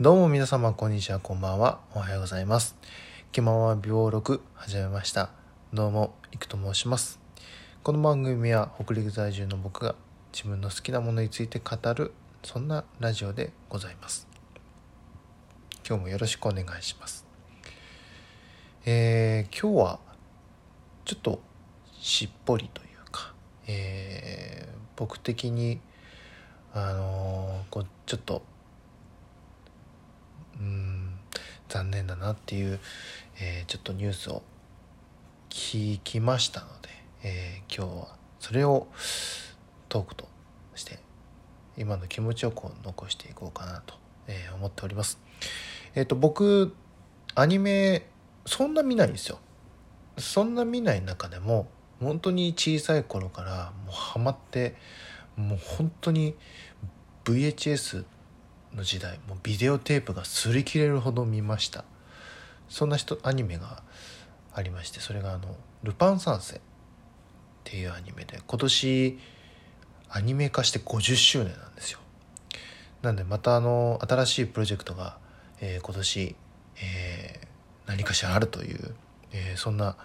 どうも皆様こんにちはこんばんは。おはようございます。気まま病録始めました。どうもいくと申します。この番組は北陸在住の僕が自分の好きなものについて語るそんなラジオでございます。今日もよろしくお願いします。えー、今日はちょっとしっぽりというか、えー、僕的にあのー、こうちょっとうん残念だなっていう、えー、ちょっとニュースを聞きましたので、えー、今日はそれをトークとして今の気持ちをこう残していこうかなと、えー、思っております。えっ、ー、と僕アニメそんな見ないんですよ。そんな見ない中でも本当に小さい頃からもうハマってもう本当に VHS の時代もうビデオテープが擦り切れるほど見ました。そんな人アニメがありましてそれがあの「ルパン三世」っていうアニメで今年アニメ化して50周年なんですよ。なんでまたあの新しいプロジェクトが、えー、今年、えー、何かしらあるという、えー、そんな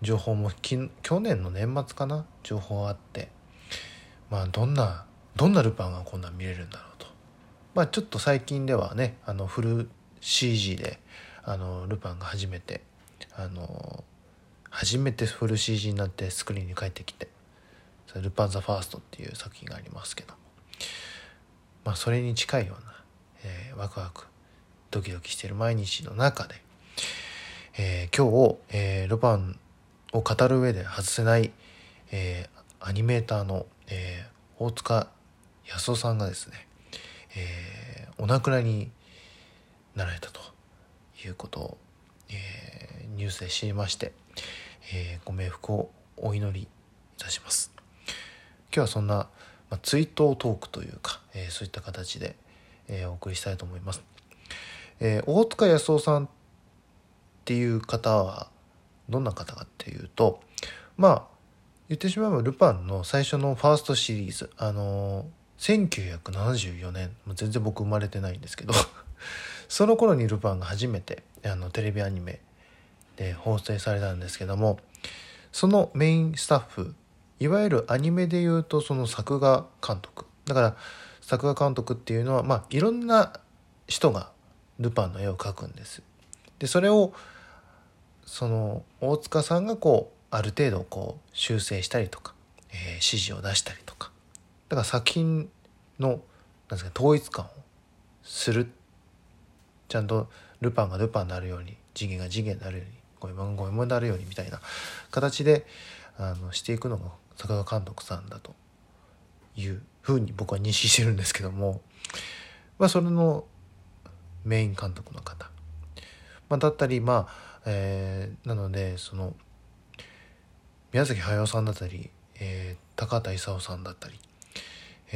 情報もき去年の年末かな？情報あって。まあどんなどんなルパンがこんなん見れるんだろう。まあちょっと最近ではねあのフル CG であのルパンが初めてあの初めてフル CG になってスクリーンに帰ってきて「ルパン・ザ・ファースト」っていう作品がありますけどまあそれに近いような、えー、ワクワクドキドキしてる毎日の中で、えー、今日、えー、ルパンを語る上で外せない、えー、アニメーターの、えー、大塚康夫さんがですね、えー、お亡くなりになられたということを、えー、ニュースで知りまして、えー、ご冥福をお祈りいたします。今日はそんな、まあ、追悼トークというか、えー、そういった形で、えー、お送りしたいと思います、えー、大塚康夫さんっていう方はどんな方かっていうとまあ言ってしまえばルパンの最初のファーストシリーズあの1974年全然僕生まれてないんですけど。その頃にルパンが初めてあのテレビアニメで放送されたんですけどもそのメインスタッフいわゆるアニメでいうとその作画監督。だから作画監督っていうのはまあいろんな人がルパンの絵を描くんです。でそれをその大塚さんがこうある程度こう修正したりとか、えー、指示を出したりだから作品のなんですか統一感をする。ちゃんとルパンがルパンになるように次元が次元になるようにゴエモンゴエモンになるようにみたいな形であのしていくのが坂川監督さんだというふうに僕は認識してるんですけども、まあ、それのメイン監督の方、まあ、だったりまあえー、なのでその宮崎駿さんだったり、えー、高畑勲さんだったり、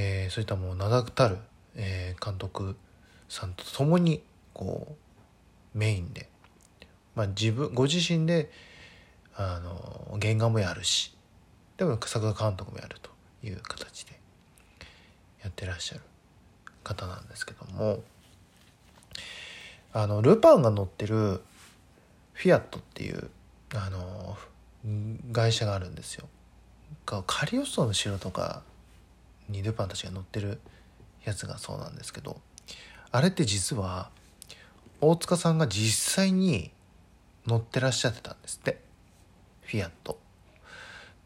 えー、そういったもう名だたる、えー、監督さんと共にこうメインで、まあ、自分ご自身であの原画もやるしでも作画監督もやるという形でやってらっしゃる方なんですけどもあのルパンが乗ってるフィアットっていうあの会社があるんですよ。カリオストの城とかにルパンたちが乗ってるやつがそうなんですけどあれって実は大塚さんが実際に乗ってらっしゃってたんですってフィアット。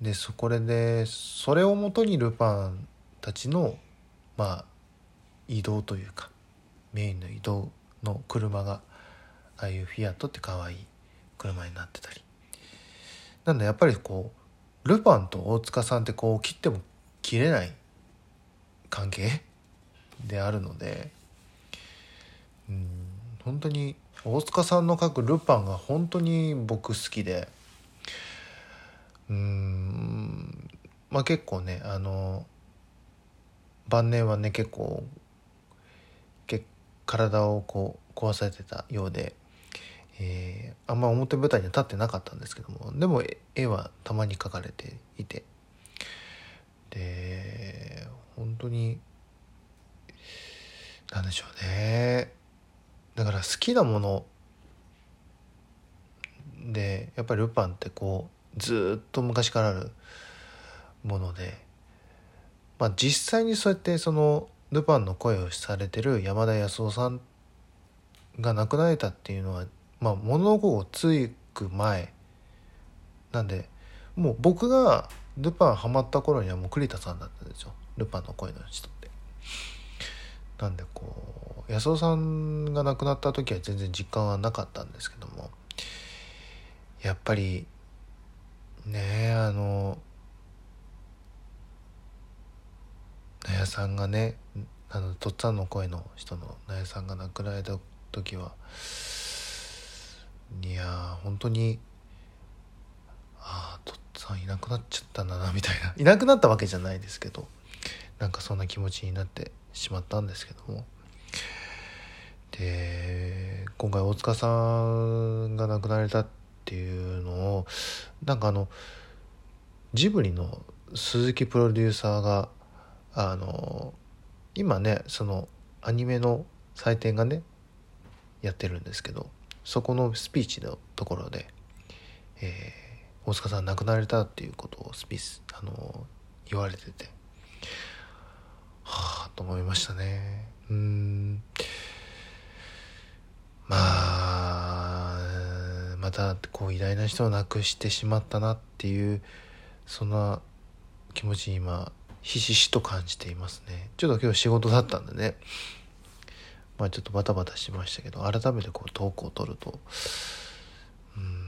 でそこでそれをもとにルパンたちのまあ移動というかメインの移動の車がああいうフィアットって可愛い車になってたりなんでやっぱりこうルパンと大塚さんってこう切っても切れない関係？であるのでうん本当に大塚さんの描くルパンが本当に僕好きでうんまあ結構ねあの晩年はね結構体をこう壊されてたようでえー、あんま表舞台には立ってなかったんですけどもでも絵はたまに描かれていてで本当になんでしょうね。だから好きなものでやっぱりルパンってこうずっと昔からあるもので、まあ、実際にそうやってそのルパンの声をされてる山田康夫さんが亡くなれたっていうのは、まあ、物心ついく前なんでもう僕がルパンハマった頃にはもう栗田さんだったんですよ。ルパンの声の人って。なんでこう安尾さんが亡くなった時は全然実感はなかったんですけどもやっぱりねあの納屋さんがねあのとっつぁんの声の人の納屋さんが亡くなられた時はいや本当にああとっつぁんいなくなっちゃったんだなみたいないなくなったわけじゃないですけどなんかそんな気持ちになってしまったんですけども。で今回大塚さんが亡くなられたっていうのをなんかあのジブリの鈴木プロデューサーがあの今ねそのアニメの祭典がねやってるんですけどそこのスピーチのところで、えー、大塚さん亡くなられたっていうことをスピースあの言われてて。はあと思いましたね。うん。まあまたこう偉大な人を亡くしてしまったなっていうそんな気持ち今ひしひしと感じていますね。ちょっと今日仕事だったんでね。まあちょっとバタバタしましたけど改めてこうトークを取ると。うん。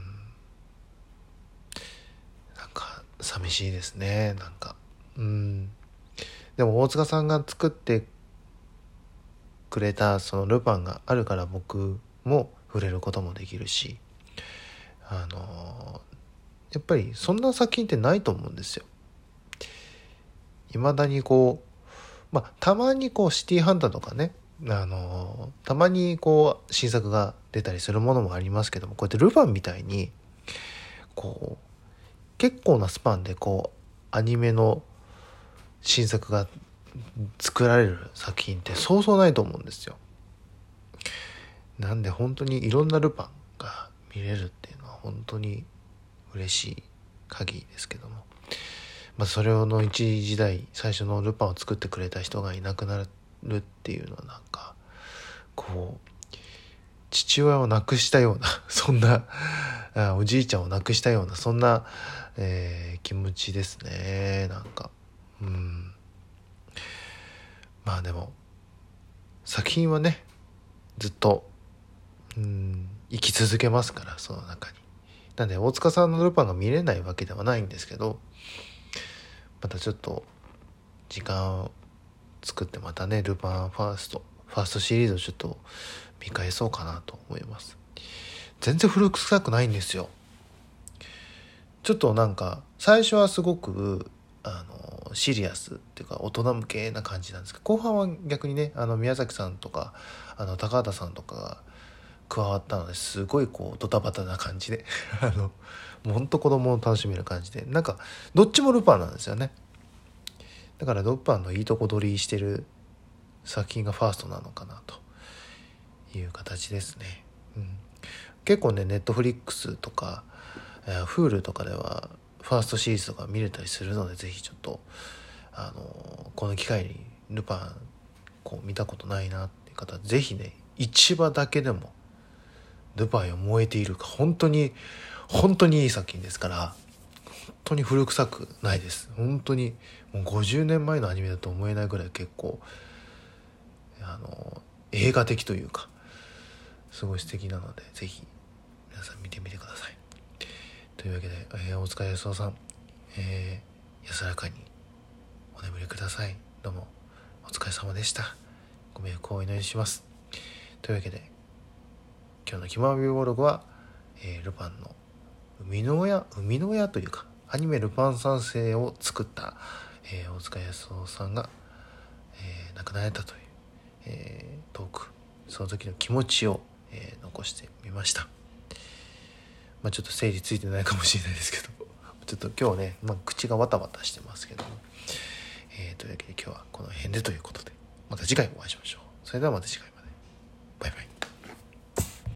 なんか寂しいですね。なんか。うん。でも大塚さんが作ってくれたそのルパンがあるから僕も触れることもできるしあのやっぱりそんな作品ってないと思うんですよ。いまだにこうまあたまにこうシティーハンターとかねあのたまにこう新作が出たりするものもありますけどもこうやってルパンみたいにこう結構なスパンでこうアニメの新作が作られる作品ってそうそうないと思うんですよ。なんで本当にいろんなルパンが見れるっていうのは本当に嬉しい限りですけども、まあ、それの一時代最初のルパンを作ってくれた人がいなくなるっていうのはなんかこう父親を亡くしたような そんなおじいちゃんを亡くしたようなそんな、えー、気持ちですねなんか。うん。まあでも作品はねずっとうん生き続けますからその中に。なんで大塚さんのルパンが見れないわけではないんですけどまたちょっと時間を作ってまたねルパンファーストファーストシリーズをちょっと見返そうかなと思います。全然古臭くないんですよ。ちょっとなんか最初はすごくあのシリアスっていうか大人向けな感じなんですけど後半は逆にねあの宮崎さんとかあの高畑さんとかが加わったのですごいこうドタバタな感じで あのもうほんと子供を楽しめる感じでなんかどっちもルパンなんですよね。だからルパンのいいとこ取りしてる作品がファーストなのかなと。いう形ですね、うん、結構ねネットフリックスとか、え、Hulu とかではファーストシリーズとか見れたりするので是非ちょっとあのこの機会にルパンこう見たことないなっていう方是非ね市場だけでもルパンを燃えているか本当に本当にいい作品ですから本当に古臭くないです本当にもう50年前のアニメだと思えないぐらい結構あの映画的というかすごい素敵なので是非皆さん見てみてください。というわけで、えー、大塚康夫さん、えー、安らかにお眠りください。どうもお疲れ様でした。ご冥福をお祈りします。というわけで、今日の「気ままびブログは」えー、ルパンの生みの親生みの親というかアニメ「ルパン三世」を作った、えー、大塚康夫さんが、えー、亡くなられたという、えー、トークその時の気持ちを、えー、残してみました。まあ、ちょっと整理ついてないかもしれないですけど。ちょっと今日ね、まあ、口がわたわたしてますけども、えー、というわけで今日はこの辺でということで。また次回お会いしましょう。それではまた次回まで。バイバイ。